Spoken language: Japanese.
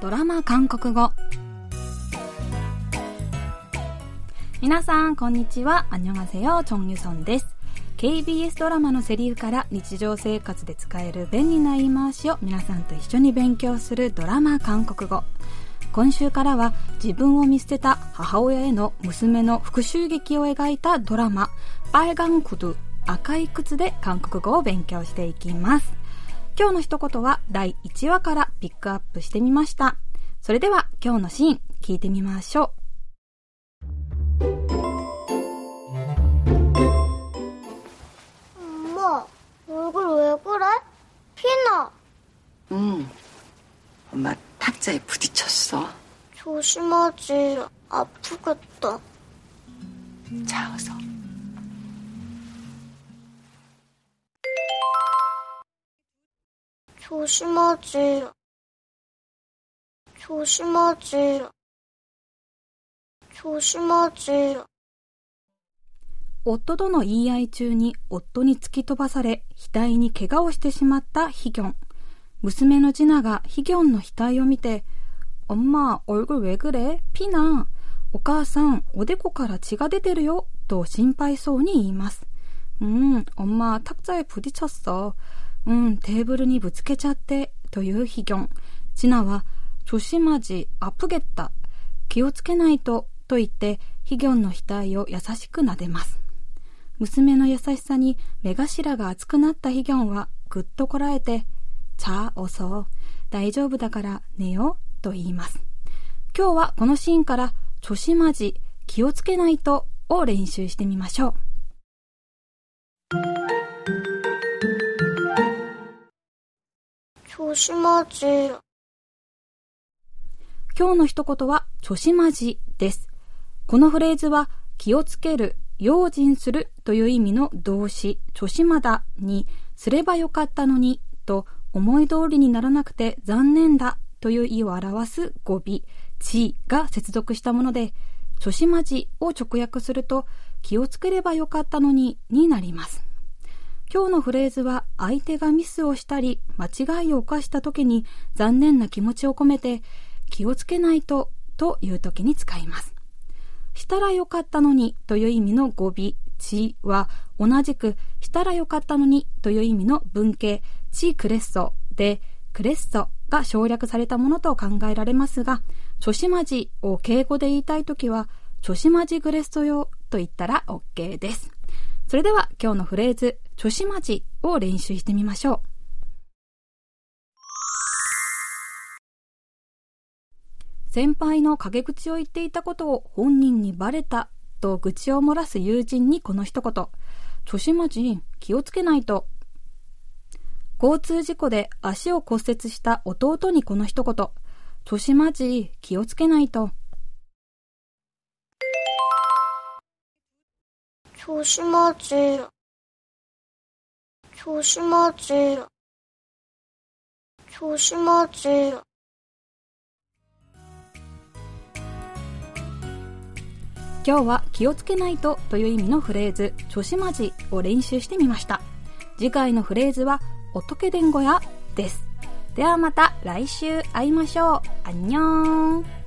ドラマ韓国語。皆さんこんにちは。あにョンアセチョンユソンです。KBS ドラマのセリフから日常生活で使える便利な言い回しを皆さんと一緒に勉強するドラマ韓国語。今週からは自分を見捨てた母親への娘の復讐劇を描いたドラマ「バイガンクドゥ赤い靴」で韓国語を勉強していきます。今日の一言は第1話からピックアップしてみましたそれでは今日のシーン聞いてみましょう엄마얼굴왜그래피나 응. 엄마 탁자에 부딪혔어. 조심하지 아프겠다 자, 어서. 조심하지 조심하지 조심하지 夫との言い合い中に夫に突き飛ばされ額に怪我をしてしまったヒギョン娘のジナがヒギョンの額を見て「엄마얼굴왜그래피나お母さんおでこから血が出てるよ」と心配そうに言います「うん엄마탁자에부딪혔어うんテーブルにぶつけちゃって」というヒギョンジナは「 조심하지아프겠다気をつけないと」と言ってヒギョンの額を優しく撫でます娘の優しさに目頭が熱くなったヒギョンはぐっとこらえて、자、 おそ、大丈夫だから寝ようと言います。今日はこのシーンから、ちょしまじ、気をつけないとを練習してみましょう。 조심하지 今日の一言は、ちょしまじです。このフレーズは、気をつける、用心するという意味の動詞、ちょしまだに、すればよかったのにと思い通りにならなくて残念だという意を表す語尾、ちが接続したもので、ちょしまじを直訳すると、気をつければよかったのにになります。今日のフレーズは相手がミスをしたり間違いを犯した時に残念な気持ちを込めて気をつけないとという時に使います。したらよかったのにという意味の語尾、ちは同じくしたらよかったのにという意味の文型、ちクレッソでクレッソが省略されたものと考えられますが、ちょしまじを敬語で言いたいときは、ちょしまじグレッソよと言ったら OK です。それでは今日のフレーズ、ちょしまじを練習してみましょう。先輩の陰口を言っていたことを本人にバレたと愚痴を漏らす友人にこの一言。著しまじん、気をつけないと。交通事故で足を骨折した弟にこの一言。著しまじ、気をつけないと。著しまじ、著しまじ、著しまじ。今日は気をつけないとという意味のフレーズ、ちょしまじを練習してみました。次回のフレーズは、おとけでんごやです。ではまた来週会いましょう。あんにょーん。